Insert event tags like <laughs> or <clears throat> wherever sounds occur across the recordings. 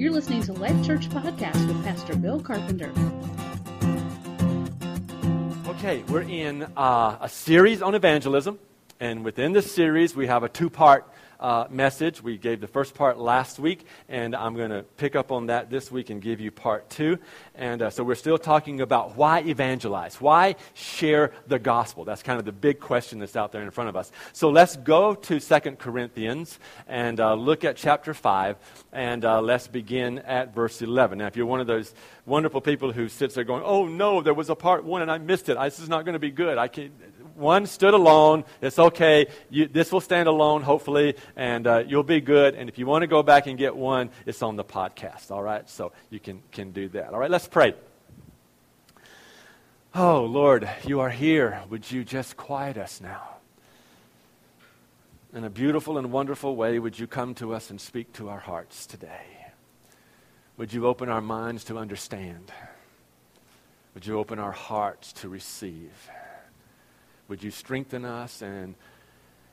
You're listening to Life Church Podcast with Pastor Bill Carpenter. Okay, we're in uh, a series on evangelism, and within this series, we have a two part uh, message. We gave the first part last week, and I'm going to pick up on that this week and give you part two. And uh, so we're still talking about why evangelize, why share the gospel. That's kind of the big question that's out there in front of us. So let's go to Second Corinthians and uh, look at chapter 5, and uh, let's begin at verse 11. Now, if you're one of those wonderful people who sits there going, oh no, there was a part one and I missed it. This is not going to be good. I can't one stood alone. It's okay. You, this will stand alone, hopefully, and uh, you'll be good. And if you want to go back and get one, it's on the podcast, all right? So you can, can do that. All right, let's pray. Oh, Lord, you are here. Would you just quiet us now? In a beautiful and wonderful way, would you come to us and speak to our hearts today? Would you open our minds to understand? Would you open our hearts to receive? Would you strengthen us and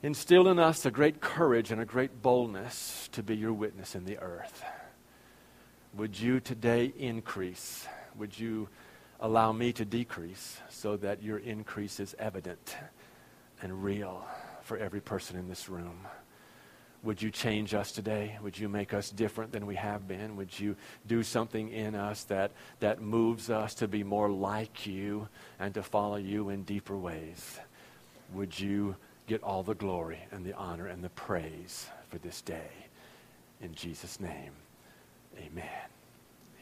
instill in us a great courage and a great boldness to be your witness in the earth? Would you today increase? Would you allow me to decrease so that your increase is evident and real for every person in this room? Would you change us today? Would you make us different than we have been? Would you do something in us that, that moves us to be more like you and to follow you in deeper ways? would you get all the glory and the honor and the praise for this day. In Jesus' name, amen.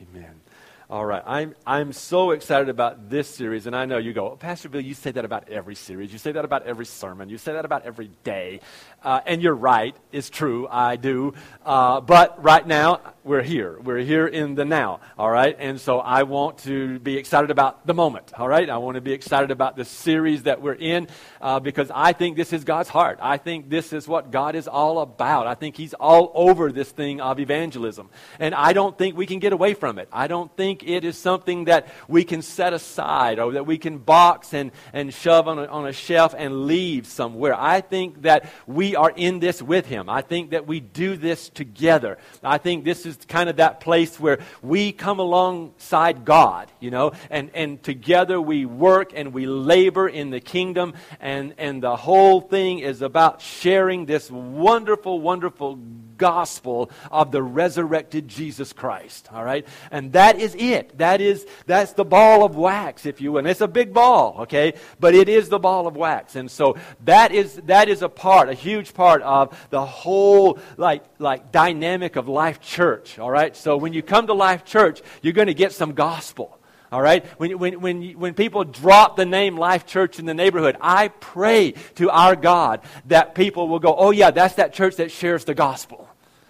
Amen. All right. I'm, I'm so excited about this series, and I know you go, Pastor Bill, you say that about every series. You say that about every sermon. You say that about every day. Uh, and you're right. It's true. I do. Uh, but right now, we're here. We're here in the now. All right. And so I want to be excited about the moment. All right. I want to be excited about the series that we're in uh, because I think this is God's heart. I think this is what God is all about. I think He's all over this thing of evangelism. And I don't think we can get away from it. I don't think think it is something that we can set aside or that we can box and, and shove on a, on a shelf and leave somewhere. I think that we are in this with Him. I think that we do this together. I think this is kind of that place where we come alongside God, you know, and, and together we work and we labor in the kingdom, and, and the whole thing is about sharing this wonderful, wonderful gospel of the resurrected Jesus Christ. All right? And that is it. That is, that's the ball of wax, if you will. And it's a big ball, okay? But it is the ball of wax. And so that is, that is a part, a huge part of the whole, like, like dynamic of Life Church. All right? So when you come to Life Church, you're going to get some gospel. All right? When, when, when, when people drop the name Life Church in the neighborhood, I pray to our God that people will go, oh, yeah, that's that church that shares the gospel.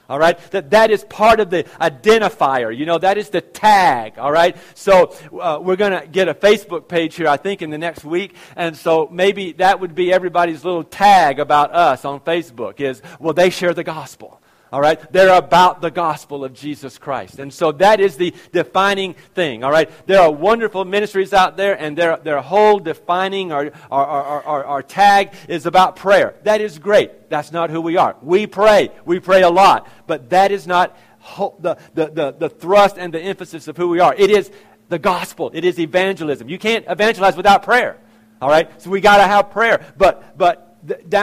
All right? That, that is part of the identifier. You know, that is the tag. All right? So uh, we're going to get a Facebook page here, I think, in the next week. And so maybe that would be everybody's little tag about us on Facebook is, well, they share the gospel. All right? They're about the gospel of Jesus Christ. And so that is the defining thing. All right? There are wonderful ministries out there, and their, their whole defining our, our, our, our, tag is about prayer. That is great. That's not who we are. We pray. We pray a lot. But that is not the, the, the, the thrust and the emphasis of who we are. It is the gospel, it is evangelism. You can't evangelize without prayer. All right? So we got to have prayer. But, but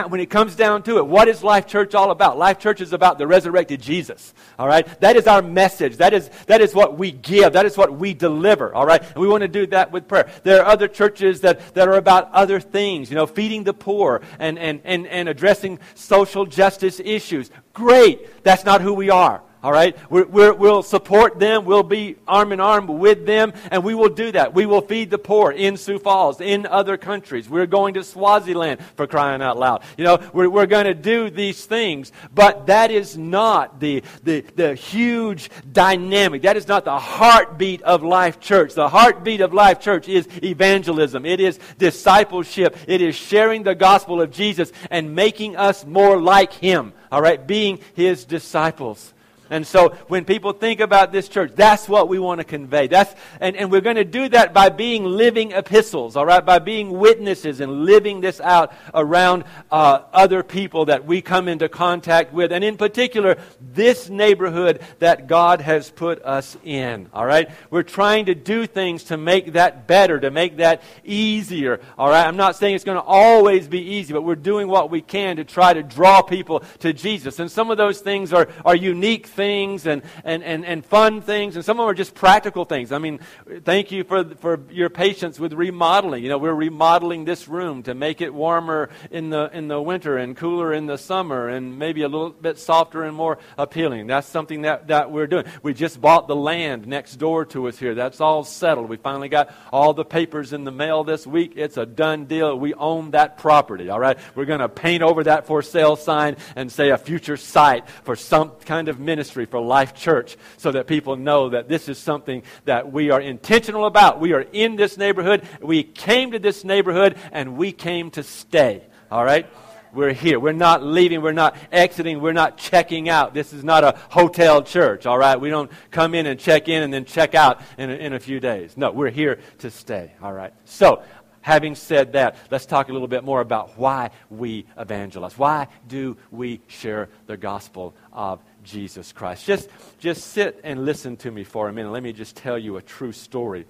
when it comes down to it, what is Life Church all about? Life Church is about the resurrected Jesus. All right? That is our message. That is, that is what we give. That is what we deliver. All right? And we want to do that with prayer. There are other churches that, that are about other things, you know, feeding the poor and, and, and, and addressing social justice issues. Great. That's not who we are. All right? we will support them. We'll be arm in arm with them, and we will do that. We will feed the poor in Sioux Falls, in other countries. We're going to Swaziland for crying out loud. You know, we're, we're going to do these things, but that is not the, the, the huge dynamic. That is not the heartbeat of Life Church. The heartbeat of Life Church is evangelism, it is discipleship, it is sharing the gospel of Jesus and making us more like Him. All right? Being His disciples. And so when people think about this church, that's what we want to convey. That's, and, and we're going to do that by being living epistles, all right? By being witnesses and living this out around uh, other people that we come into contact with. And in particular, this neighborhood that God has put us in, all right? We're trying to do things to make that better, to make that easier, all right? I'm not saying it's going to always be easy, but we're doing what we can to try to draw people to Jesus. And some of those things are, are unique things and, and, and, and fun things, and some of them are just practical things. I mean, thank you for, for your patience with remodeling. You know, we're remodeling this room to make it warmer in the, in the winter and cooler in the summer and maybe a little bit softer and more appealing. That's something that, that we're doing. We just bought the land next door to us here. That's all settled. We finally got all the papers in the mail this week. It's a done deal. We own that property, all right? We're going to paint over that for sale sign and say a future site for some kind of ministry for Life Church so that people know that this is something that we are intentional about. We are in this neighborhood. We came to this neighborhood and we came to stay, all right? we're here. We're not leaving. We're not exiting. We're not checking out. This is not a hotel church, all right? We don't come in and check in and then check out in a, in a few days. No, we're here to stay, all right? So, having said that, let's talk a little bit more about why we evangelize. Why do we share the gospel of Jesus Christ? Just, just sit and listen to me for a minute. Let me just tell you a true story.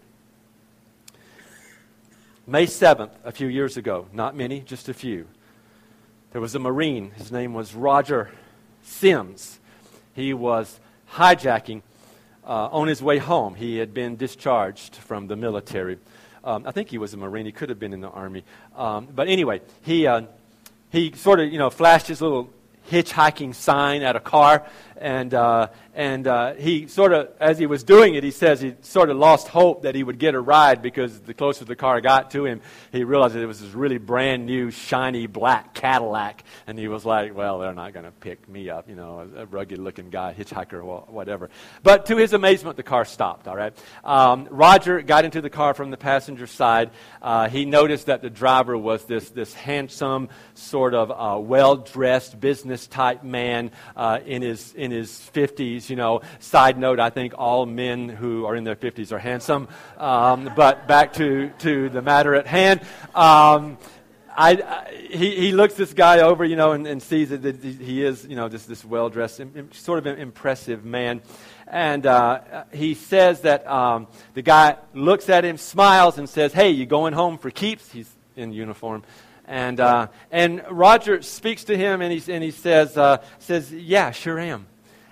May 7th, a few years ago, not many, just a few, there was a Marine. His name was Roger Sims. He was hijacking uh, on his way home. He had been discharged from the military. Um, I think he was a Marine. He could have been in the Army. Um, but anyway, he, uh, he sort of, you know, flashed his little hitchhiking sign at a car and, uh, and uh, he sort of, as he was doing it, he says he sort of lost hope that he would get a ride because the closer the car got to him, he realized it was this really brand new, shiny black Cadillac. And he was like, well, they're not going to pick me up, you know, a, rugged looking guy, hitchhiker, whatever. But to his amazement, the car stopped, all right? Um, Roger got into the car from the passenger side. Uh, he noticed that the driver was this, this handsome, sort of uh, well dressed, business type man uh, in, his, in his 50s, you know. Side note, I think all men who are in their 50s are handsome. Um, but back to, to the matter at hand. Um, I, I, he, he looks this guy over, you know, and, and sees that he is, you know, this, this well dressed, sort of impressive man. And uh, he says that um, the guy looks at him, smiles, and says, Hey, you going home for keeps? He's in uniform. And, uh, and Roger speaks to him, and he, and he says, uh, says, Yeah, sure am.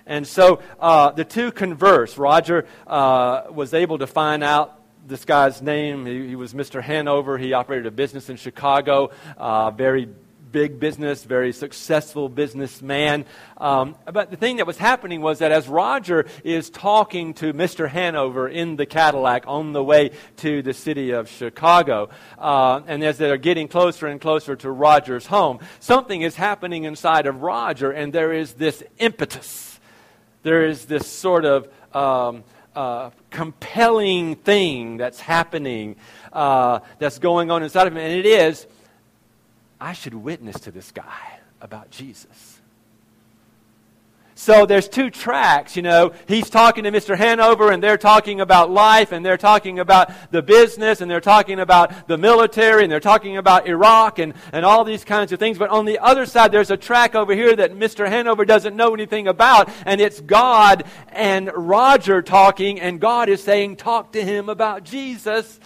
And so uh, the two converse. Roger uh, was able to find out this guy's name. He, he, was Mr. Hanover. He operated a business in Chicago, uh, very big business, very successful businessman. Um, but the thing that was happening was that as Roger is talking to Mr. Hanover in the Cadillac on the way to the city of Chicago, uh, and as they're getting closer and closer to Roger's home, something is happening inside of Roger, and there is this impetus there is this sort of um, uh, compelling thing that's happening, uh, that's going on inside of him. And it is, I should witness to this guy about Jesus. So there's two tracks, you know. He's talking to Mr. Hanover, and they're talking about life, and they're talking about the business, and they're talking about the military, and they're talking about Iraq, and, and all these kinds of things. But on the other side, there's a track over here that Mr. Hanover doesn't know anything about, and it's God and Roger talking, and God is saying, Talk to him about Jesus.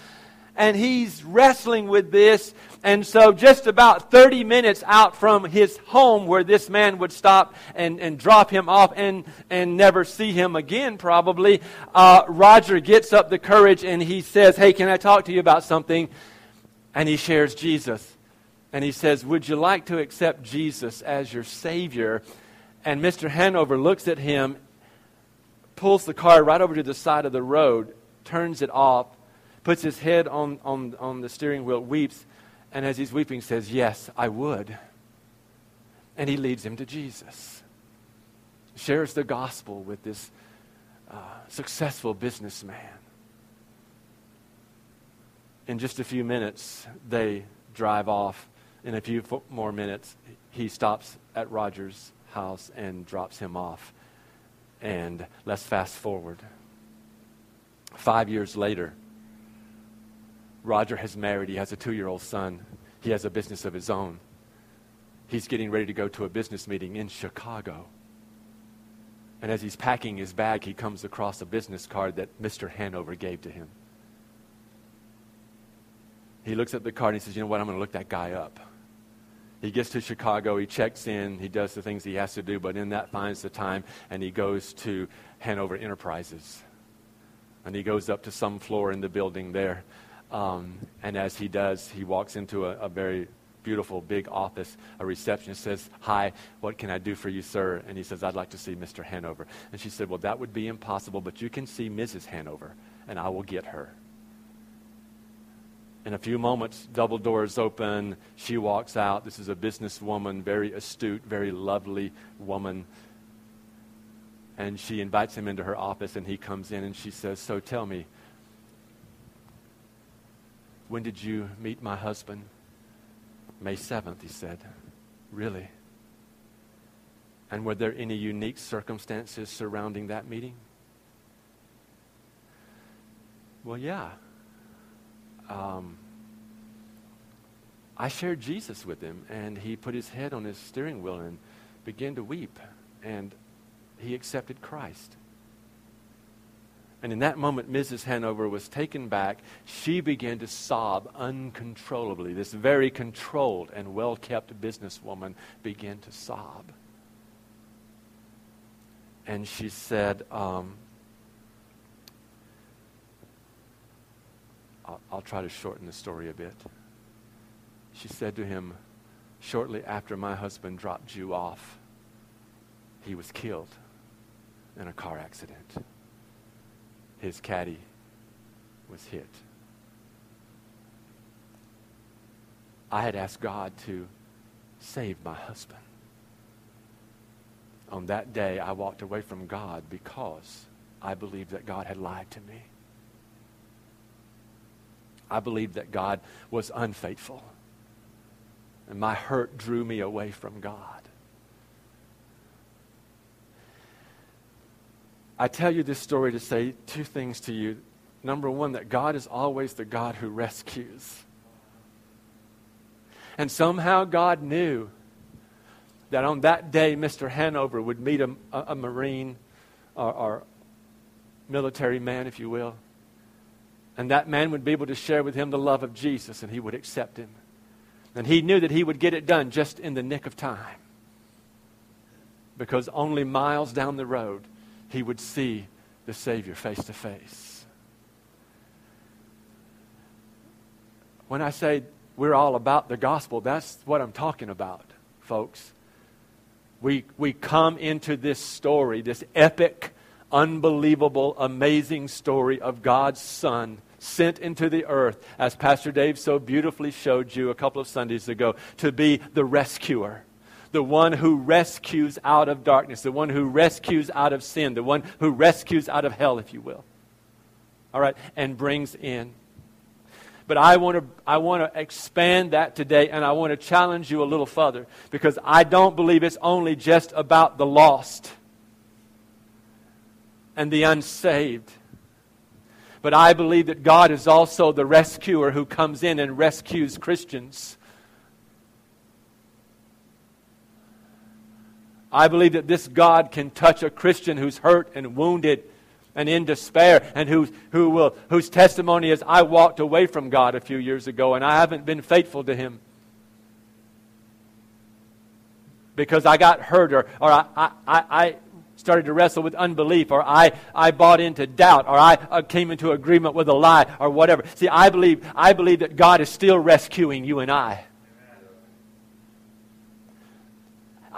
And he's wrestling with this, and so, just about 30 minutes out from his home, where this man would stop and, and drop him off and, and never see him again, probably, uh, Roger gets up the courage and he says, Hey, can I talk to you about something? And he shares Jesus. And he says, Would you like to accept Jesus as your Savior? And Mr. Hanover looks at him, pulls the car right over to the side of the road, turns it off, puts his head on, on, on the steering wheel, weeps and as he's weeping, says, Yes, I would. And he leads him to Jesus. Shares the gospel with this uh, successful businessman. In just a few minutes, they drive off. In a few more minutes, he stops at Roger's house and drops him off. And let's fast forward. Five years later, Roger has married. He has a two year old son. He has a business of his own. He's getting ready to go to a business meeting in Chicago. And as he's packing his bag, he comes across a business card that Mr. Hanover gave to him. He looks at the card and he says, You know what? I'm going to look that guy up. He gets to Chicago, he checks in, he does the things he has to do, but in that finds the time and he goes to Hanover Enterprises. And he goes up to some floor in the building there. Um, and as he does, he walks into a, a very beautiful big office. A receptionist says, Hi, what can I do for you, sir? And he says, I'd like to see Mr. Hanover. And she said, Well, that would be impossible, but you can see Mrs. Hanover, and I will get her. In a few moments, double doors open. She walks out. This is a businesswoman, very astute, very lovely woman. And she invites him into her office, and he comes in and she says, So tell me, when did you meet my husband? May 7th, he said. Really? And were there any unique circumstances surrounding that meeting? Well, yeah um, I shared Jesus with him, and he put his head on his steering wheel and began to weep, and he accepted Christ. And in that moment, Mrs. Hanover was taken back. She began to sob uncontrollably. This very controlled and well kept businesswoman began to sob. And she said, um, I'll, I'll try to shorten the story a bit. She said to him, Shortly after my husband dropped you off, he was killed in a car accident. His caddy was hit. I had asked God to save my husband. On that day, I walked away from God because I believed that God had lied to me. I believed that God was unfaithful. And my hurt drew me away from God. I tell you this story to say two things to you. Number one, that God is always the God who rescues. And somehow God knew that on that day, Mr. Hanover would meet a, a, Marine or, or military man, if you will and that man would be able to share with him the love of Jesus and he would accept him. And he knew that he would get it done just in the nick of time. Because only miles down the road, he would see the Savior face to face. When I say we're all about the gospel, that's what I'm talking about, folks. We, we come into this story, this epic, unbelievable, amazing story of God's Son sent into the earth, as Pastor Dave so beautifully showed you a couple of Sundays ago, to be the rescuer. The one who rescues out of darkness, the one who rescues out of sin, the one who rescues out of hell, if you will. All right, and brings in. But I want to I want to expand that today and I want to challenge you a little further because I don't believe it's only just about the lost and the unsaved. But I believe that God is also the rescuer who comes in and rescues Christians. I believe that this God can touch a Christian who's hurt and wounded and in despair and who, who will, whose testimony is, I walked away from God a few years ago and I haven't been faithful to Him because I got hurt or, or I, I, I, started to wrestle with unbelief, or I, I bought into doubt, or I came into agreement with a lie, or whatever. See, I believe, I believe that God is still rescuing you and I.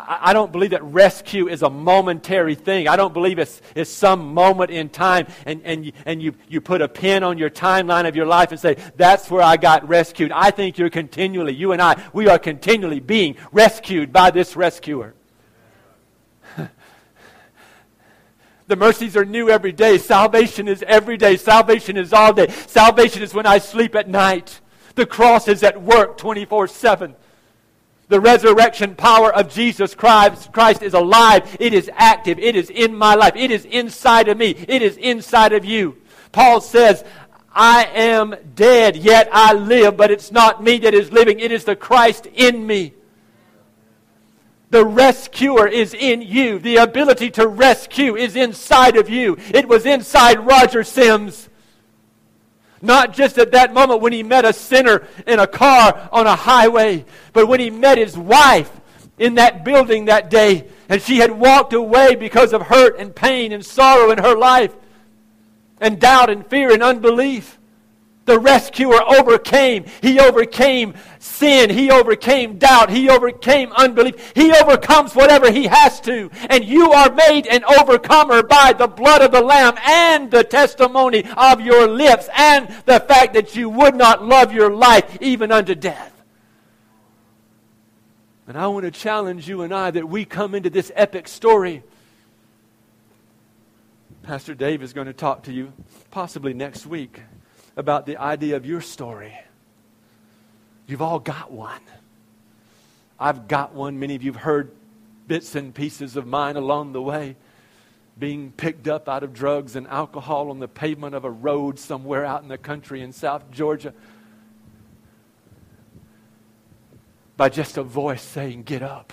I don't believe that rescue is a momentary thing. I don't believe it's, it's some moment in time and, and, you, and you, you put a pin on your timeline of your life and say, that's where I got rescued. I think you're continually, you and I, we are continually being rescued by this rescuer. <laughs> The mercies are new every day. Salvation is every day. Salvation is all day. Salvation is when I sleep at night. The cross is at work 24 7. The resurrection power of Jesus Christ, Christ is alive. It is active. It is in my life. It is inside of me. It is inside of you. Paul says, I am dead, yet I live, but it's not me that is living. It is the Christ in me. The rescuer is in you. The ability to rescue is inside of you. It was inside Roger Sims. Not just at that moment when he met a sinner in a car on a highway, but when he met his wife in that building that day and she had walked away because of hurt and pain and sorrow in her life and doubt and fear and unbelief. The rescuer overcame. He overcame sin. He overcame doubt. He overcame unbelief. He overcomes whatever he has to. And you are made an overcomer by the blood of the Lamb and the testimony of your lips and the fact that you would not love your life even unto death. And I want to challenge you and I that we come into this epic story. Pastor Dave is going to talk to you possibly next week about the idea of your story. You've all got one. I've got one. Many of you have heard bits and pieces of mine along the way. Being picked up out of drugs and alcohol on the pavement of a road somewhere out in the country in South Georgia by just a voice saying, Get up.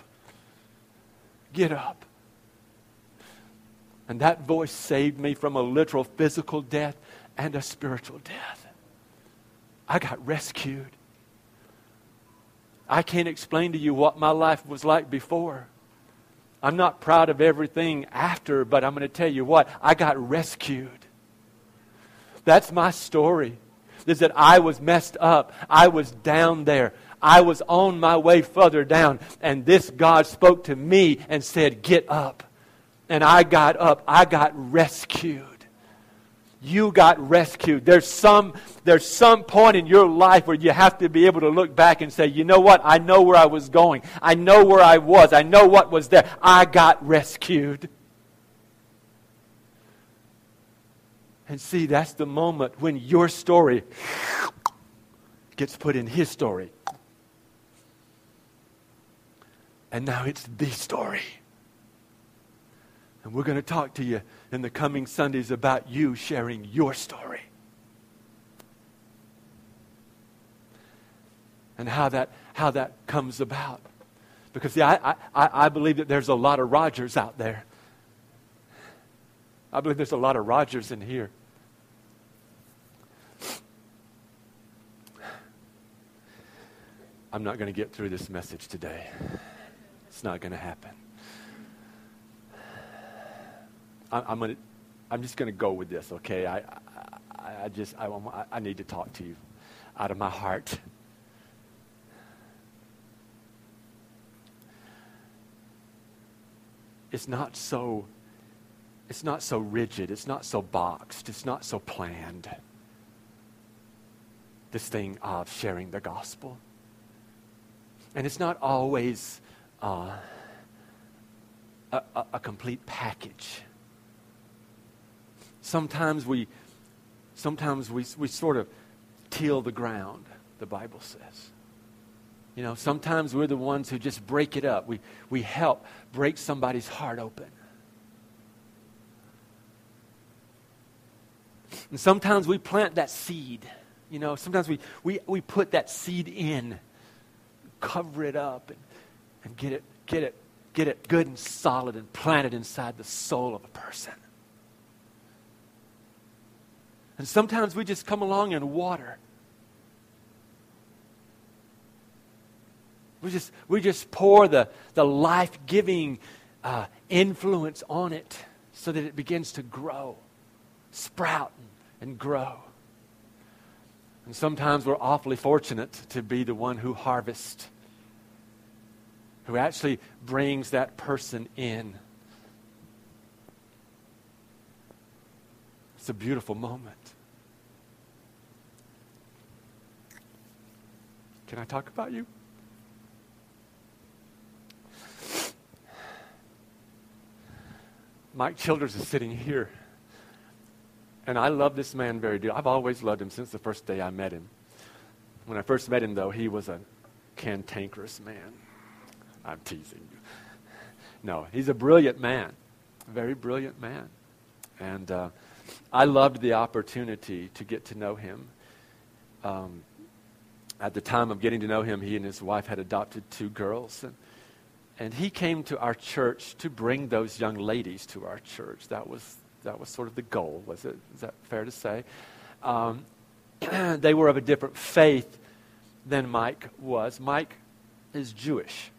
Get up. And that voice saved me from a literal physical death and a spiritual death. I got rescued. I can't explain to you what my life was like before. I'm not proud of everything after, but I'm going to tell you what, I got rescued. That's my story. Is that I was messed up. I was down there. I was on my way further down. And this God spoke to me and said, Get up. And I got up. I got rescued you got rescued. There's some, there's some point in your life where you have to be able to look back and say, you know what? I know where I was going. I know where I was. I know what was there. I got rescued. And see, that's the moment when your story gets put in his story. And now it's the story. And we're going to talk to you in the coming Sundays about you sharing your story. And how that, how that comes about. Because see, I, I, I believe that there's a lot of Rogers out there. I believe there's a lot of Rogers in here. I'm not going to get through this message today. It's not going to happen. I, am gonna, I'm just going to go with this, okay? I, I, I just, I, I need to talk to you out of my heart. It's not so, it's not so rigid. It's not so boxed. It's not so planned. This thing of sharing the gospel. And it's not always uh, a, a complete package sometimes we, sometimes we, we sort of till the ground, the Bible says. You know, sometimes we're the ones who just break it up. We, we help break somebody's heart open. And sometimes we plant that seed. You know, sometimes we, we, we put that seed in, cover it up, and, and get, it, get, it, get it good and solid and planted inside the soul of a person. And sometimes we just come along and water. We just, we just pour the, the life giving uh, influence on it so that it begins to grow, sprout, and grow. And sometimes we're awfully fortunate to be the one who harvests, who actually brings that person in. It's a beautiful moment. Can I talk about you? Mike Childers is sitting here. And I love this man very dearly. I've always loved him since the first day I met him. When I first met him, though, he was a cantankerous man. I'm teasing you. No, he's a brilliant man, a very brilliant man. And uh, I loved the opportunity to get to know him. Um, at the time of getting to know him, he and his wife had adopted two girls. And, and he came to our church to bring those young ladies to our church. That was, that was sort of the goal, was it? Is that fair to say? Um, <clears throat> they were of a different faith than Mike was. Mike is Jewish.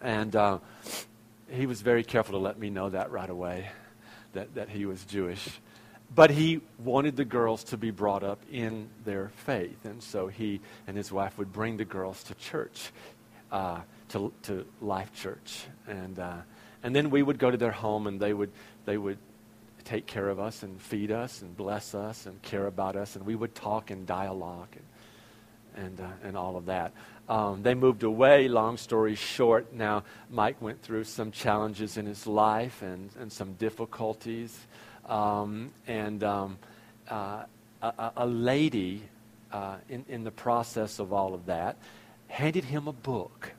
And uh, he was very careful to let me know that right away, that, that he was Jewish. But he wanted the girls to be brought up in their faith. And so he and his wife would bring the girls to church, uh, to, to Life Church. And, uh, and then we would go to their home and they would, they would take care of us and feed us and bless us and care about us. And we would talk and dialogue and, and, uh, and all of that. Um, they moved away, long story short. Now, Mike went through some challenges in his life and, and some difficulties. Um, and um, uh, a, a, lady, uh, in, in the process of all of that, handed him a book.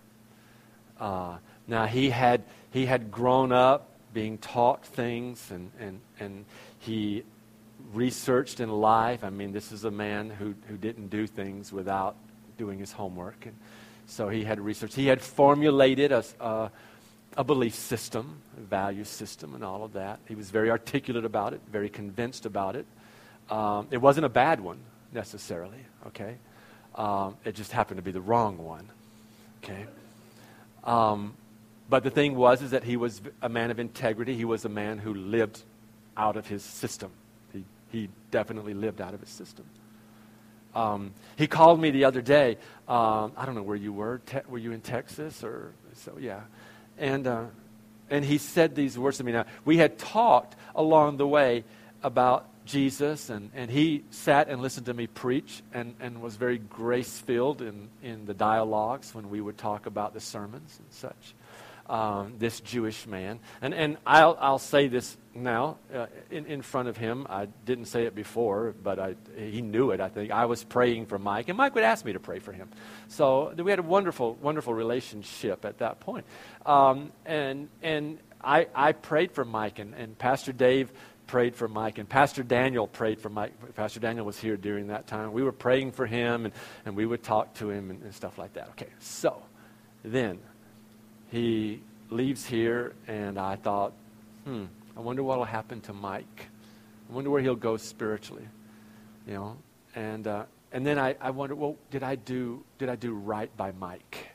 Uh, now, he had, he had grown up being taught things, and, and, and he researched in life. I mean, this is a man who, who didn't do things without doing his homework. And so he had researched. He had formulated a, a, a belief system, a value system, and all of that. He was very articulate about it, very convinced about it. Um, it wasn't a bad one necessarily, okay? Um, it just happened to be the wrong one, okay? Um, but the thing was is that he was a man of integrity. He was a man who lived out of his system. He, he definitely lived out of his system. Um, he called me the other day. Um, I don't know where you were. Te- were you in Texas or so? Yeah, and uh, and he said these words to me. Now we had talked along the way about Jesus, and, and he sat and listened to me preach, and, and was very grace filled in in the dialogues when we would talk about the sermons and such um, this Jewish man. And, and I'll, I'll say this now uh, in, in front of him. I didn't say it before, but I, he knew it, I think. I was praying for Mike, and Mike would ask me to pray for him. So we had a wonderful, wonderful relationship at that point. Um, and and I, I prayed for Mike, and, and Pastor Dave prayed for Mike, and Pastor Daniel prayed for Mike. Pastor Daniel was here during that time. We were praying for him, and, and we would talk to him and, and stuff like that. Okay, so then he leaves here, and I thought, hmm, I wonder what will happen to Mike. I wonder where he'll go spiritually, you know. And uh, and then I, I wonder, well, did I do did I do right by Mike?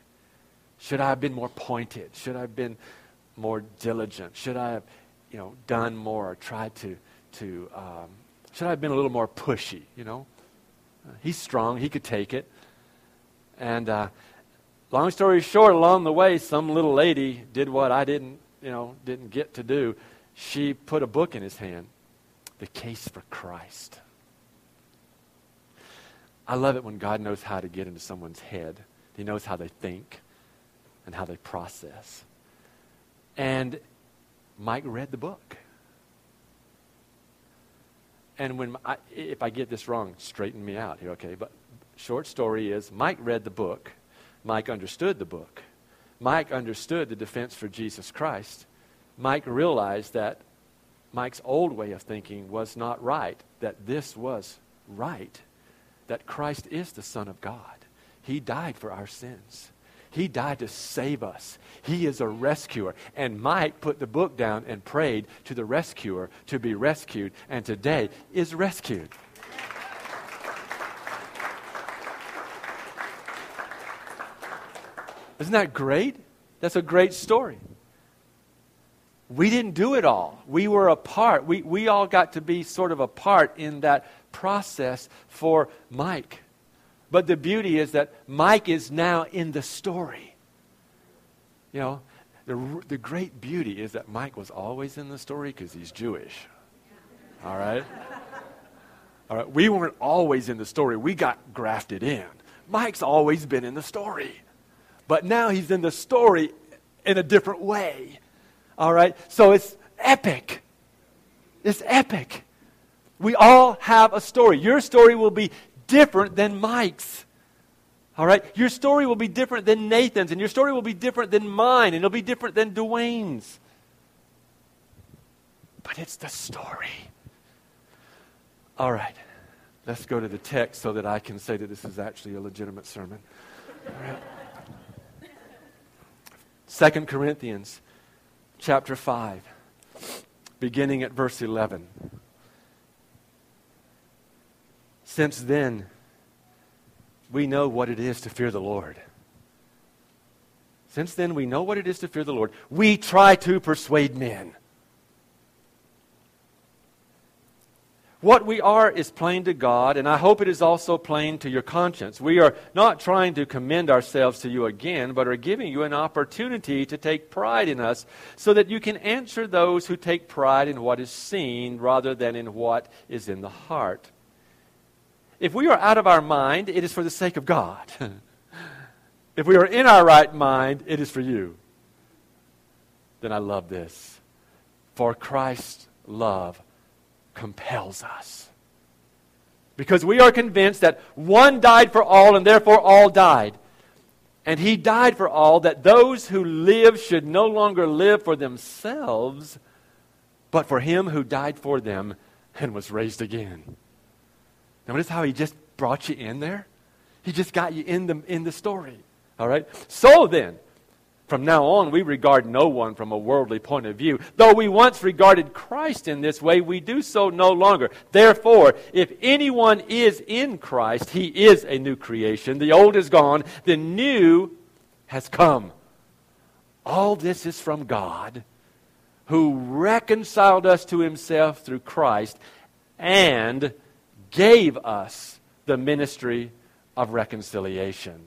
Should I have been more pointed? Should I have been more diligent? Should I have, you know, done more or tried to to um, should I have been a little more pushy? You know, uh, he's strong; he could take it. And uh, long story short, along the way, some little lady did what I didn't, you know, didn't get to do. She put a book in his hand, The Case for Christ. I love it when God knows how to get into someone's head. He knows how they think and how they process. And Mike read the book. And when I, if I get this wrong, straighten me out here, okay? But short story is Mike read the book Mike understood the book. Mike understood the defense for Jesus Christ. Mike realized that Mike's old way of thinking was not right, that this was right, that Christ is the Son of God. He died for our sins. He died to save us. He is a rescuer. And Mike put the book down and prayed to the rescuer to be rescued, and today is rescued. Isn't that great? That's a great story. We didn't do it all. We were a part. We, we all got to be sort of a part in that process for Mike. But the beauty is that Mike is now in the story. You know, the, the great beauty is that Mike was always in the story because he's Jewish. All right? All right. We weren't always in the story, we got grafted in. Mike's always been in the story. But now he's in the story in a different way. All right? So it's epic. It's epic. We all have a story. Your story will be different than Mike's. All right? Your story will be different than Nathan's, and your story will be different than mine, and it'll be different than Dwayne's. But it's the story. All right. Let's go to the text so that I can say that this is actually a legitimate sermon. All right. 2 Corinthians chapter 5, beginning at verse 11. Since then, we know what it is to fear the Lord. Since then, we know what it is to fear the Lord. We try to persuade men. What we are is plain to God, and I hope it is also plain to your conscience. We are not trying to commend ourselves to you again, but are giving you an opportunity to take pride in us so that you can answer those who take pride in what is seen rather than in what is in the heart. If we are out of our mind, it is for the sake of God. <laughs> if we are in our right mind, it is for you. Then I love this. For Christ's love compels us. Because we are convinced that one died for all, and therefore all died. And he died for all, that those who live should no longer live for themselves, but for him who died for them and was raised again. Notice how he just brought you in there? He just got you in the, in the story. All right? So then, from now on, we regard no one from a worldly point of view. Though we once regarded Christ in this way, we do so no longer. Therefore, if anyone is in Christ, he is a new creation. The old is gone, the new has come. All this is from God, who reconciled us to himself through Christ and gave us the ministry of reconciliation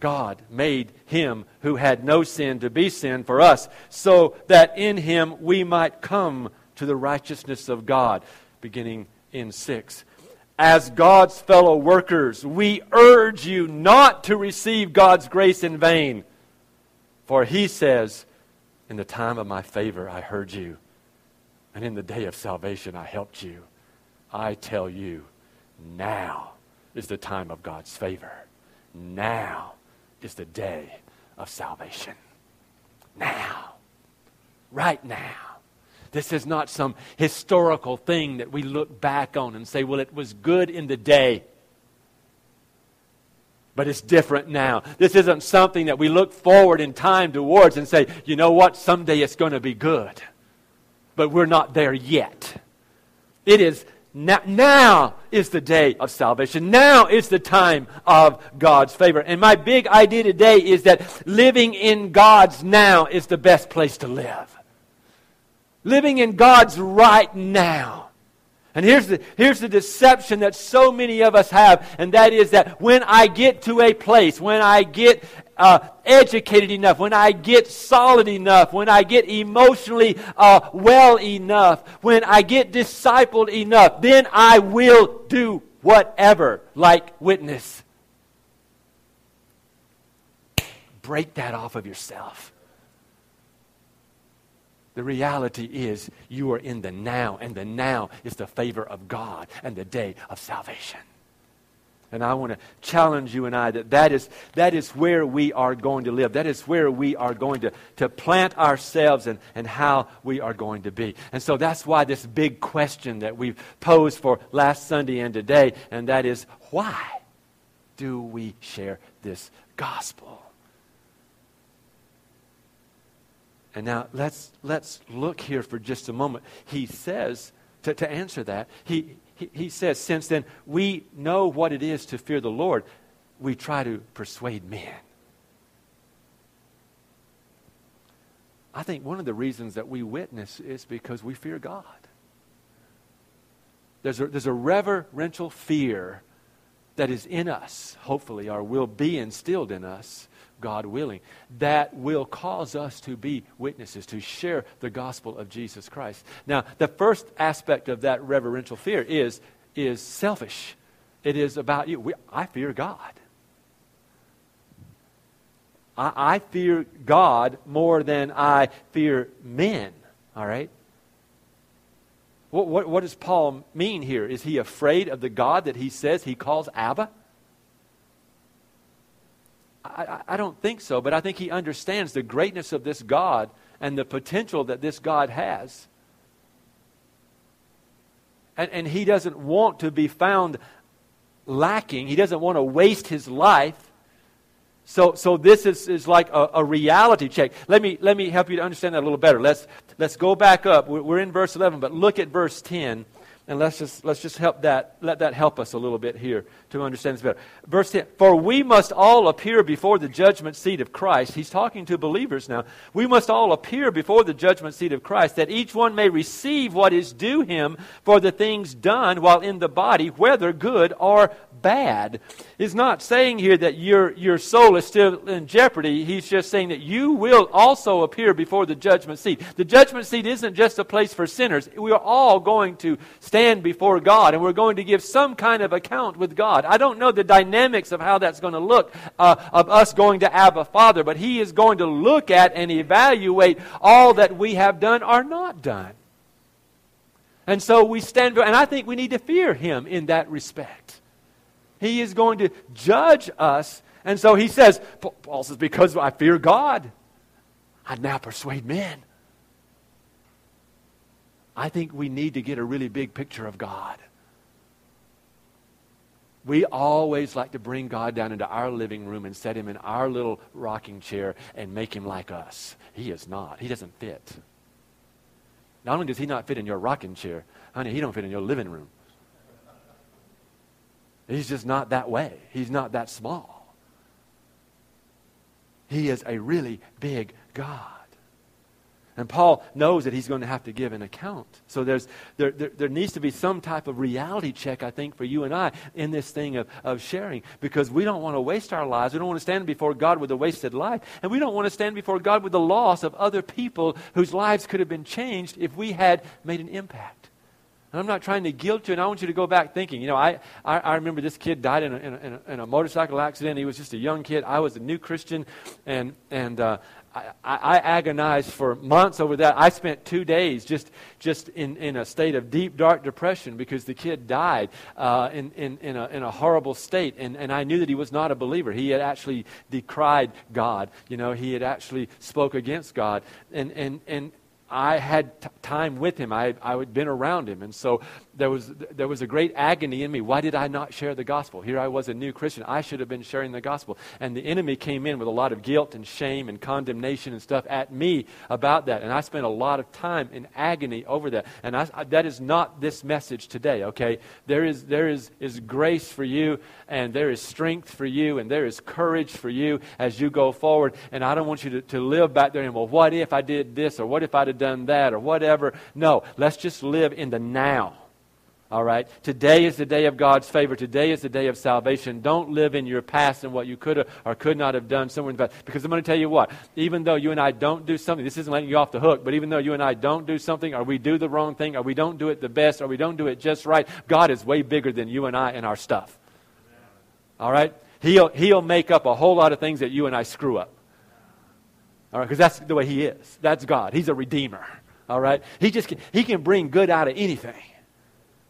God made him who had no sin to be sin for us, so that in him we might come to the righteousness of God. Beginning in 6. As God's fellow workers, we urge you not to receive God's grace in vain. For he says, In the time of my favor I heard you, and in the day of salvation I helped you. I tell you, now is the time of God's favor. Now is the day of salvation. Now. Right now. This is not some historical thing that we look back on and say, well, it was good in the day. But it's different now. This isn't something that we look forward in time towards and say, you know what, someday it's going to be good. But we're not there yet. It is now, now, is the day of salvation. Now is the time of God's favor. And my big idea today is that living in God's now is the best place to live. Living in God's right now. And here's the, here's the deception that so many of us have, and that is that when I get to a place, when I get uh, educated enough, when I get solid enough, when I get emotionally uh, well enough, when I get discipled enough, then I will do whatever, like witness. Break that off of yourself. The reality is you are in the now, and the now is the favor of God and the day of salvation. And I want to challenge you and I that that is, that is where we are going to live. That is where we are going to, to plant ourselves and, and how we are going to be. And so that's why this big question that we've posed for last Sunday and today, and that is why do we share this gospel? And now let's, let's look here for just a moment. He says, to, to answer that, he, he, he says, since then we know what it is to fear the Lord, we try to persuade men. I think one of the reasons that we witness is because we fear God. There's a, there's a reverential fear that is in us, hopefully, or will be instilled in us, God willing, that will cause us to be witnesses, to share the gospel of Jesus Christ. Now, the first aspect of that reverential fear is, is selfish. It is about you. We, I fear God. I, I fear God more than I fear men. All right? What, what, what, does Paul mean here? Is he afraid of the God that he says he calls Abba? I, I, don't think so, but I think he understands the greatness of this God and the potential that this God has. And, and he doesn't want to be found lacking, he doesn't want to waste his life. So, so this is, is like a, a reality check. Let me, let me help you to understand that a little better. Let's, let's go back up. We're in verse 11, but look at verse 10 and let's just, let's just help that, let that help us a little bit here to understand this better. Verse 10 For we must all appear before the judgment seat of Christ. He's talking to believers now. We must all appear before the judgment seat of Christ, that each one may receive what is due him for the things done while in the body, whether good or bad. He's not saying here that your, your soul is still in jeopardy. He's just saying that you will also appear before the judgment seat. The judgment seat isn't just a place for sinners. We are all going to stand before God and we're going to give some kind of account with God. I don't know the dynamics of how that's going to look uh, of us going to Abba Father, but He is going to look at and evaluate all that we have done or not done. And so we stand, and I think we need to fear Him in that respect. He is going to judge us. And so he says, Paul says, because I fear God, I now persuade men. I think we need to get a really big picture of God. We always like to bring God down into our living room and set him in our little rocking chair and make him like us. He is not. He doesn't fit. Not only does he not fit in your rocking chair, honey, he don't fit in your living room. He's just not that way. He's not that small. He is a really big God. And Paul knows that he's going to have to give an account. So there's, there, there, there, needs to be some type of reality check, I think, for you and I in this thing of, of sharing because we don't want to waste our lives. We don't want to stand before God with a wasted life. And we don't want to stand before God with the loss of other people whose lives could have been changed if we had made an impact. And I'm not trying to guilt you, and I want you to go back thinking. You know, I, I, I remember this kid died in a, in, a, in a, motorcycle accident. He was just a young kid. I was a new Christian, and, and uh, I, I, agonized for months over that. I spent two days just, just in, in a state of deep, dark depression because the kid died uh, in, in, in, a, in a horrible state. And, and I knew that he was not a believer. He had actually decried God. You know, he had actually spoke against God. And, and, and I had t- time with him. I, I had been around him. And so there was, there was a great agony in me. Why did I not share the gospel? Here I was a new Christian. I should have been sharing the gospel. And the enemy came in with a lot of guilt and shame and condemnation and stuff at me about that. And I spent a lot of time in agony over that. And I, I, that is not this message today, okay? There, is, there is, is grace for you, and there is strength for you, and there is courage for you as you go forward. And I don't want you to, to live back there and, well, what if I did this, or what if I'd have done that, or whatever. No, let's just live in the now. All right? Today is the day of God's favor. Today is the day of salvation. Don't live in your past and what you could have or could not have done somewhere in the past. Because I'm going to tell you what, even though you and I don't do something, this isn't letting you off the hook, but even though you and I don't do something, or we do the wrong thing, or we don't do it the best, or we don't do it just right, God is way bigger than you and I and our stuff. All right? He'll, he'll make up a whole lot of things that you and I screw up. All right? Because that's the way He is. That's God. He's a redeemer. All right? He just can, he can bring good out of anything.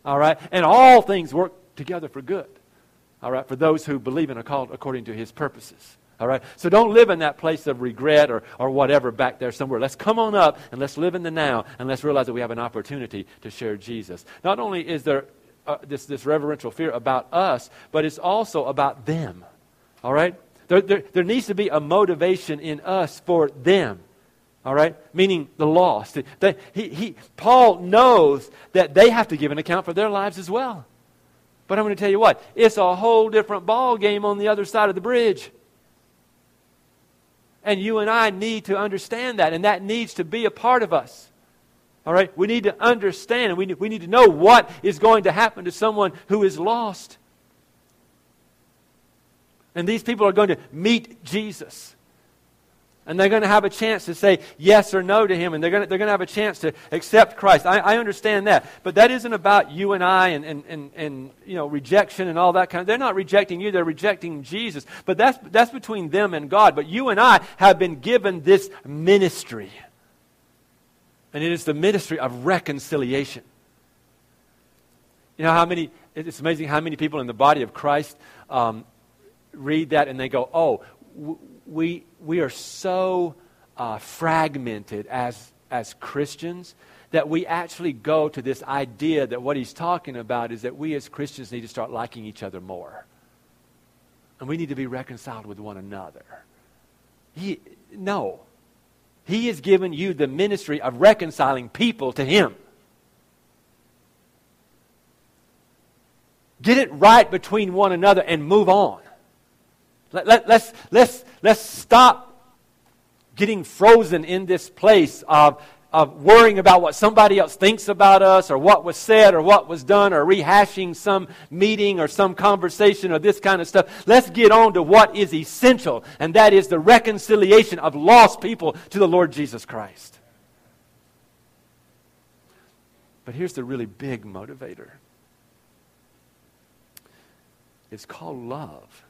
All right? And all things work together for good. All right? For those who believe and are called according to his purposes. All right? So don't live in that place of regret or, or whatever back there somewhere. Let's come on up and let's live in the now and let's realize that we have an opportunity to share Jesus. Not only is there uh, this, this reverential fear about us, but it's also about them. All right? There, there, there needs to be a motivation in us for them all right? Meaning the lost. He, he, Paul knows that they have to give an account for their lives as well. But I'm going to tell you what, it's a whole different ball game on the other side of the bridge. And you and I need to understand that, and that needs to be a part of us. All right? We need to understand, and we we need to know what is going to happen to someone who is lost. And these people are going to meet Jesus. And they're going to have a chance to say yes or no to him, and they're going to, they're going to have a chance to accept Christ. I, I understand that. But that isn't about you and I and, and, and, and, you know, rejection and all that kind of They're not rejecting you, they're rejecting Jesus. But that's, that's between them and God. But you and I have been given this ministry. And it is the ministry of reconciliation. You know how many, it's amazing how many people in the body of Christ um, read that and they go, oh, we, we are so uh, fragmented as, as Christians that we actually go to this idea that what he's talking about is that we as Christians need to start liking each other more. And we need to be reconciled with one another. He, no. He has given you the ministry of reconciling people to him. Get it right between one another and move on. Let, let, let's, let's, let's stop getting frozen in this place of, of worrying about what somebody else thinks about us or what was said or what was done or rehashing some meeting or some conversation or this kind of stuff. Let's get on to what is essential, and that is the reconciliation of lost people to the Lord Jesus Christ. But here's the really big motivator it's called love.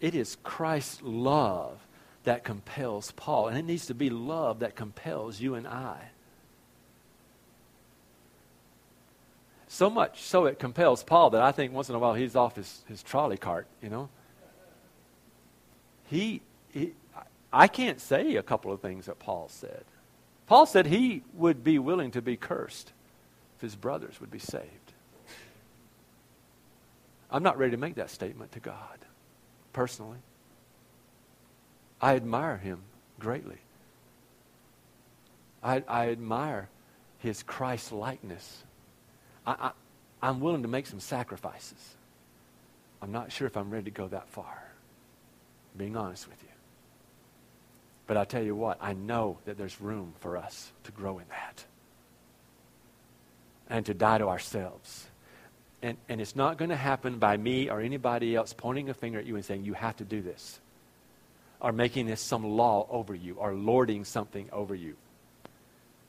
It is Christ's love that compels Paul. And it needs to be love that compels you and I. So much so it compels Paul that I think once in a while he's off his, his trolley cart, you know. He, he, I can't say a couple of things that Paul said. Paul said he would be willing to be cursed if his brothers would be saved. I'm not ready to make that statement to God personally. I admire him greatly. I, I admire his Christ likeness. I, I, I'm willing to make some sacrifices. I'm not sure if I'm ready to go that far, being honest with you. But I tell you what, I know that there's room for us to grow in that and to die to ourselves and, and it's not going to happen by me or anybody else pointing a finger at you and saying, you have to do this, or making this some law over you, or lording something over you.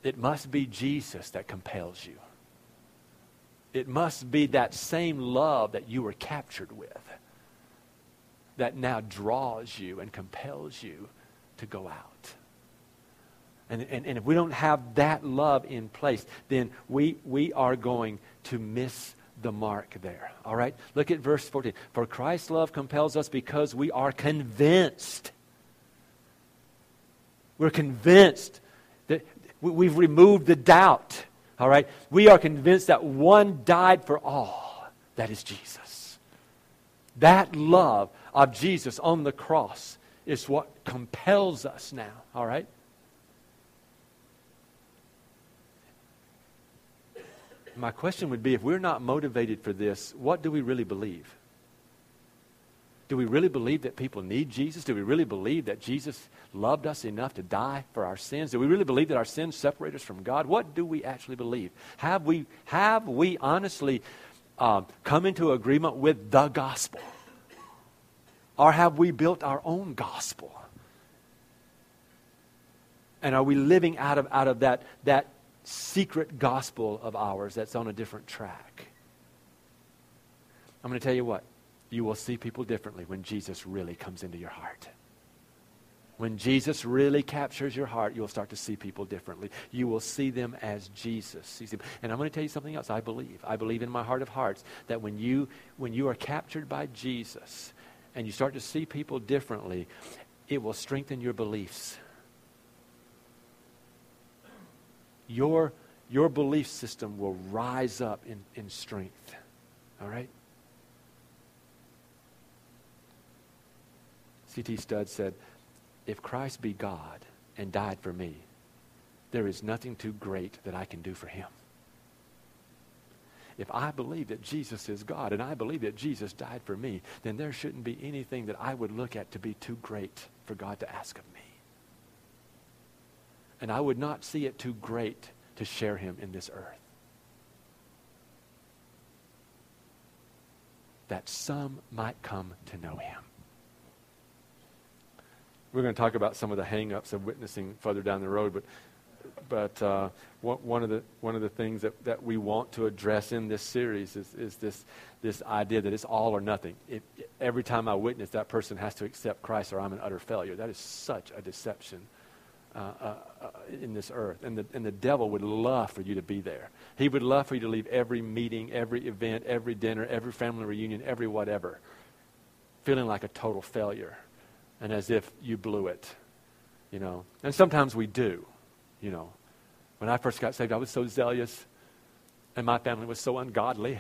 It must be Jesus that compels you. It must be that same love that you were captured with that now draws you and compels you to go out. And, and, and if we don't have that love in place, then we, we are going to miss the mark there. All right? Look at verse 14. For Christ's love compels us because we are convinced. We're convinced that we've removed the doubt. All right? We are convinced that one died for all. That is Jesus. That love of Jesus on the cross is what compels us now. All right? My question would be if we're not motivated for this, what do we really believe? Do we really believe that people need Jesus? Do we really believe that Jesus loved us enough to die for our sins? Do we really believe that our sins separate us from God? What do we actually believe? Have we, have we honestly um, come into agreement with the gospel? Or have we built our own gospel? And are we living out of, out of that, that secret gospel of ours that's on a different track. I'm going to tell you what, you will see people differently when Jesus really comes into your heart. When Jesus really captures your heart, you'll start to see people differently. You will see them as Jesus sees them. And I'm going to tell you something else I believe. I believe in my heart of hearts that when you, when you are captured by Jesus and you start to see people differently, it will strengthen your beliefs your, your belief system will rise up in, in strength. All right? C.T. Studd said, If Christ be God and died for me, there is nothing too great that I can do for him. If I believe that Jesus is God and I believe that Jesus died for me, then there shouldn't be anything that I would look at to be too great for God to ask of me. And I would not see it too great to share him in this earth. that some might come to know him. We're going to talk about some of the hang-ups of witnessing further down the road, but but uh, one of the one of the things that, that we want to address in this series is, is this this idea that it's all or nothing. It, every time I witness, that person has to accept Christ, or I'm an utter failure. That is such a deception uh, uh, in this earth, and the and the devil would love for you to be there. He would love for you to leave every meeting, every event, every dinner, every family reunion, every whatever, feeling like a total failure, and as if you blew it. You know, and sometimes we do. You know, when I first got saved, I was so zealous, and my family was so ungodly,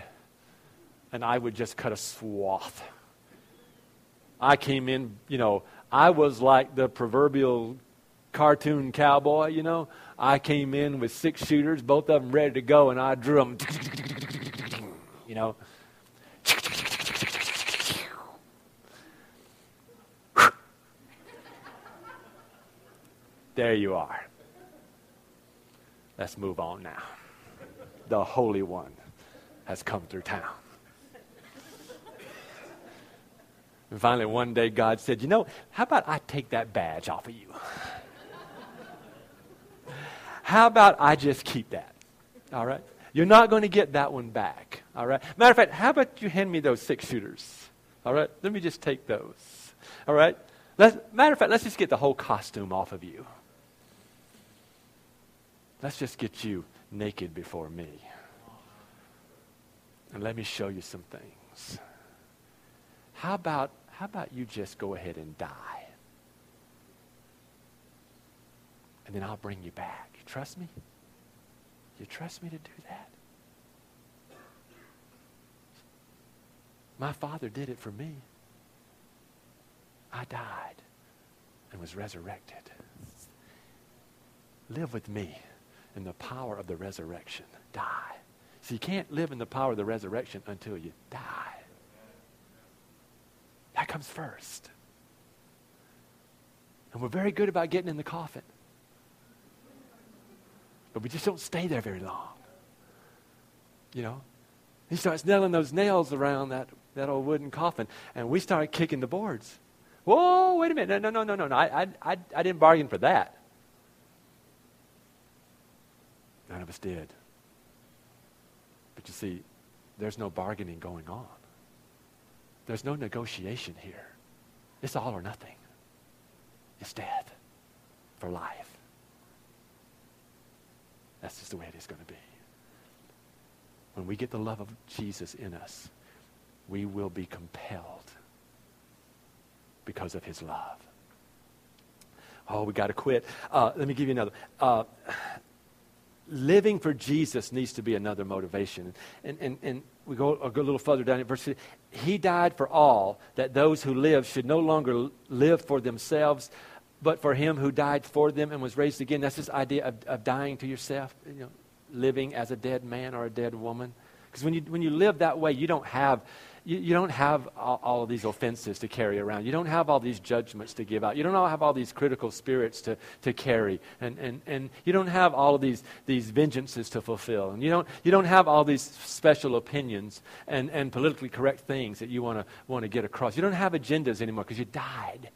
and I would just cut a swath. I came in, you know, I was like the proverbial cartoon cowboy, you know. I came in with six shooters, both of them ready to go, and I drew them, you know. There you are. Let's move on now. The Holy One has come through town. And finally, one day, God said, You know, how about I take that badge off of you? How about I just keep that? All right? You're not going to get that one back. All right? Matter of fact, how about you hand me those six shooters? All right? Let me just take those. All right? Let's, matter of fact, let's just get the whole costume off of you. Let's just get you naked before me. And let me show you some things. How about, how about you just go ahead and die? And then I'll bring you back. You trust me? You trust me to do that? My father did it for me. I died and was resurrected. Live with me in the power of the resurrection. Die. So you can't live in the power of the resurrection until you die. That comes first. And we're very good about getting in the coffin. But we just don't stay there very long. You know? He starts nailing those nails around that, that old wooden coffin, and we start kicking the boards. Whoa, wait a minute. No, no, no, no, no. I, I, I didn't bargain for that. None of us did. But you see, there's no bargaining going on. There's no negotiation here. It's all or nothing. It's death for life. That's just the way it is going to be. When we get the love of Jesus in us, we will be compelled because of his love. Oh, we got to quit. Uh, let me give you another. Uh, living for Jesus needs to be another motivation. And, and, and we go, go a little further down at verse He died for all, that those who live should no longer live for themselves, but for him who died for them and was raised again. That's this idea of, of dying to yourself, you know, living as a dead man or a dead woman. Because when you, when you live that way, you don't have you, you don't have all, all, of these offenses to carry around. You don't have all these judgments to give out. You don't have all these critical spirits to, to carry. And, and, and you don't have all of these, these vengeances to fulfill. And you don't, you don't have all these special opinions and, and politically correct things that you want to get across. You don't have agendas anymore because you died.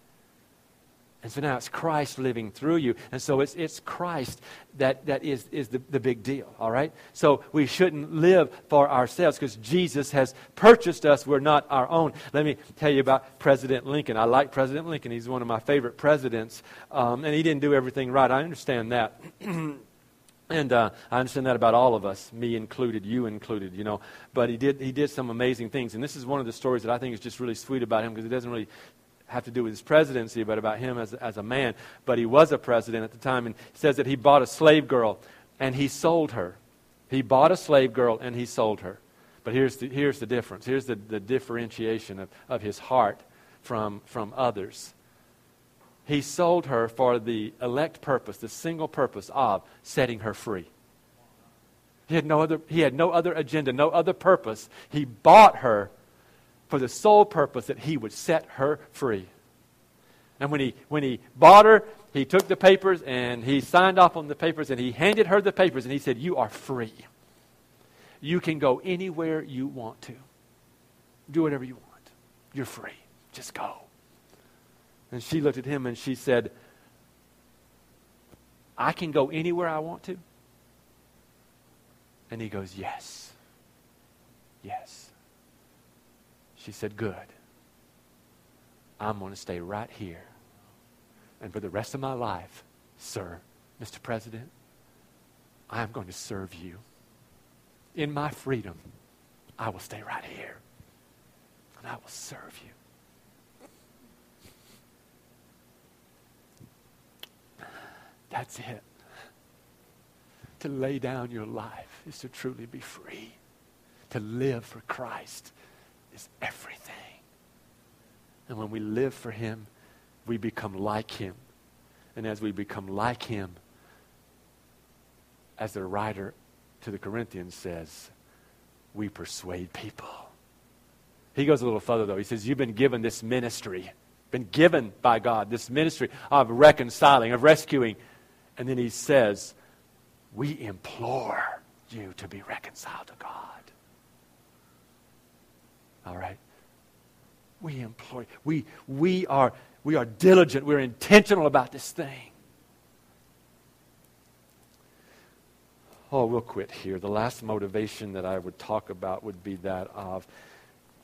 And so now it's Christ living through you. And so it's, it's Christ that, that is, is the, the big deal, all right? So we shouldn't live for ourselves because Jesus has purchased us. We're not our own. Let me tell you about President Lincoln. I like President Lincoln. He's one of my favorite presidents. Um, and he didn't do everything right. I understand that. <clears throat> And uh, I understand that about all of us, me included, you included, you know. But he did, he did some amazing things. And this is one of the stories that I think is just really sweet about him because it doesn't really have to do with his presidency, but about him as, as a man. But he was a president at the time, and says that he bought a slave girl and he sold her. He bought a slave girl and he sold her. But here's the, here's the difference. Here's the, the differentiation of, of his heart from, from others. He sold her for the elect purpose, the single purpose of setting her free. He had no other, he had no other agenda, no other purpose. He bought her for the sole purpose that he would set her free. And when he, when he bought her, he took the papers and he signed off on the papers and he handed her the papers and he said, You are free. You can go anywhere you want to. Do whatever you want. You're free. Just go. And she looked at him and she said, I can go anywhere I want to? And he goes, Yes. Yes. She said, Good. I'm going to stay right here. And for the rest of my life, sir, Mr. President, I am going to serve you. In my freedom, I will stay right here. And I will serve you. That's it. To lay down your life is to truly be free. To live for Christ is everything. And when we live for Him, we become like Him. And as we become like Him, as the writer to the Corinthians says, we persuade people. He goes a little further, though. He says, You've been given this ministry, been given by God, this ministry of reconciling, of rescuing and then he says, We implore you to be reconciled to God. All right? We implore we we are we are diligent, we're intentional about this thing. Oh, we'll quit here. The last motivation that I would talk about would be that of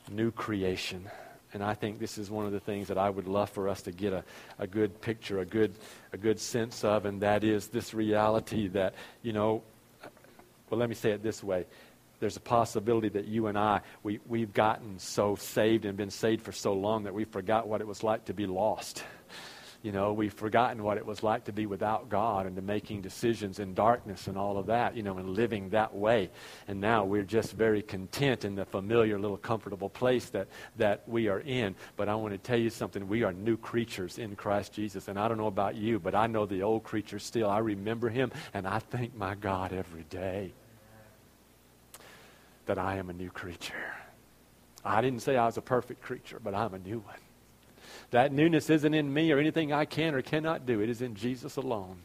new creation. And I think this is one of the things that I would love for us to get a, a good picture, a good, a good sense of, and that is this reality that, you know, well, let me say it this way. There's a possibility that you and I, we, we've gotten so saved and been saved for so long that we forgot what it was like to be lost. You know, we've forgotten what it was like to be without God and to making decisions in darkness and all of that, you know, and living that way. And now we're just very content in the familiar little comfortable place that, that we are in. But I want to tell you something. We are new creatures in Christ Jesus. And I don't know about you, but I know the old creature still. I remember him and I thank my God every day that I am a new creature. I didn't say I was a perfect creature, but I'm a new one. That newness isn't in me or anything I can or cannot do. It is in Jesus alone.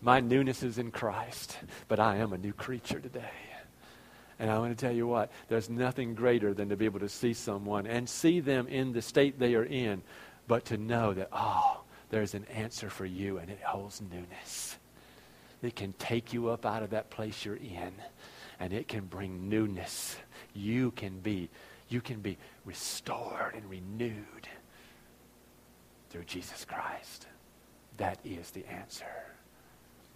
My newness is in Christ, but I am a new creature today. And I want to tell you what, there's nothing greater than to be able to see someone and see them in the state they are in, but to know that, oh, there's an answer for you and it holds newness. It can take you up out of that place you're in and it can bring newness. You can be, you can be restored and renewed through Jesus Christ. That is the answer.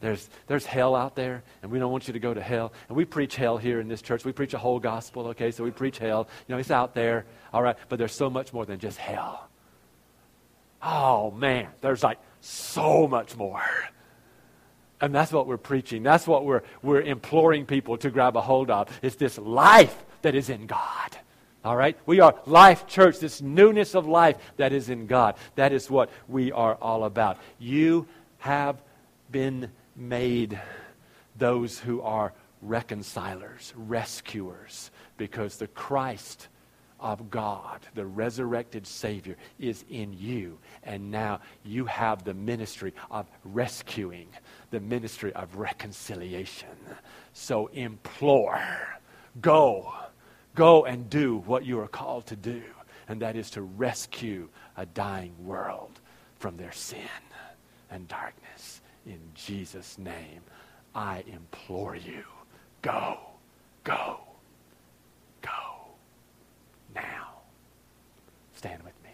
There's, there's hell out there, and we don't want you to go to hell. And we preach hell here in this church. We preach a whole gospel, okay? So we preach hell. You know, it's out there, all right? But there's so much more than just hell. Oh, man, there's like so much more. And that's what we're preaching. That's what we're, we're imploring people to grab a hold of. It's this life that is in God. All right? We are life church, this newness of life that is in God. That is what we are all about. You have been made those who are reconcilers, rescuers, because the Christ of God, the resurrected Savior, is in you. And now you have the ministry of rescuing, the ministry of reconciliation. So implore, go Go and do what you are called to do, and that is to rescue a dying world from their sin and darkness. In Jesus' name, I implore you go, go, go now. Stand with me.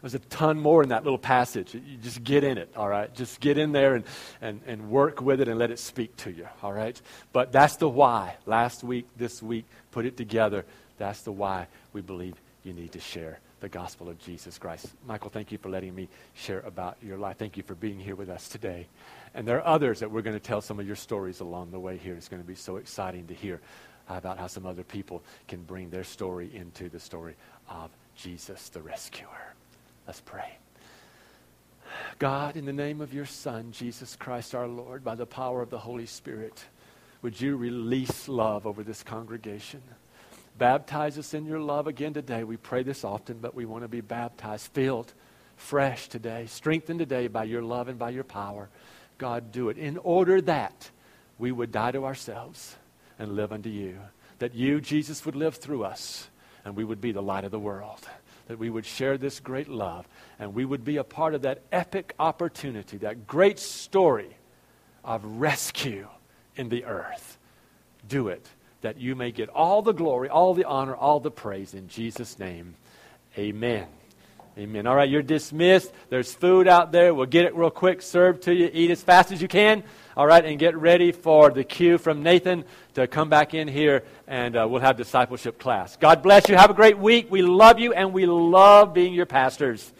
There's a ton more in that little passage. You just get in it, all right? Just get in there and, and, and work with it and let it speak to you, all right? But that's the why. Last week, this week, put it together. That's the why we believe you need to share the gospel of Jesus Christ. Michael, thank you for letting me share about your life. Thank you for being here with us today. And there are others that we're going to tell some of your stories along the way here. It's going to be so exciting to hear about how some other people can bring their story into the story of Jesus the rescuer. Let's pray. God, in the name of your Son, Jesus Christ our Lord, by the power of the Holy Spirit, would you release love over this congregation? Baptize us in your love again today. We pray this often, but we want to be baptized, filled, fresh today, strengthened today by your love and by your power. God, do it in order that we would die to ourselves, and live unto you. That you, Jesus, would live through us and we would be the light of the world. That we would share this great love and we would be a part of that epic opportunity, that great story of rescue in the earth. Do it that you may get all the glory, all the honor, all the praise in Jesus' name. Amen. Amen. All right, you're dismissed. There's food out there. We'll get it real quick, served to you. Eat as fast as you can. All right, and get ready for the cue from Nathan to come back in here and uh, we'll have discipleship class. God bless you. Have a great week. We love you and we love being your pastors.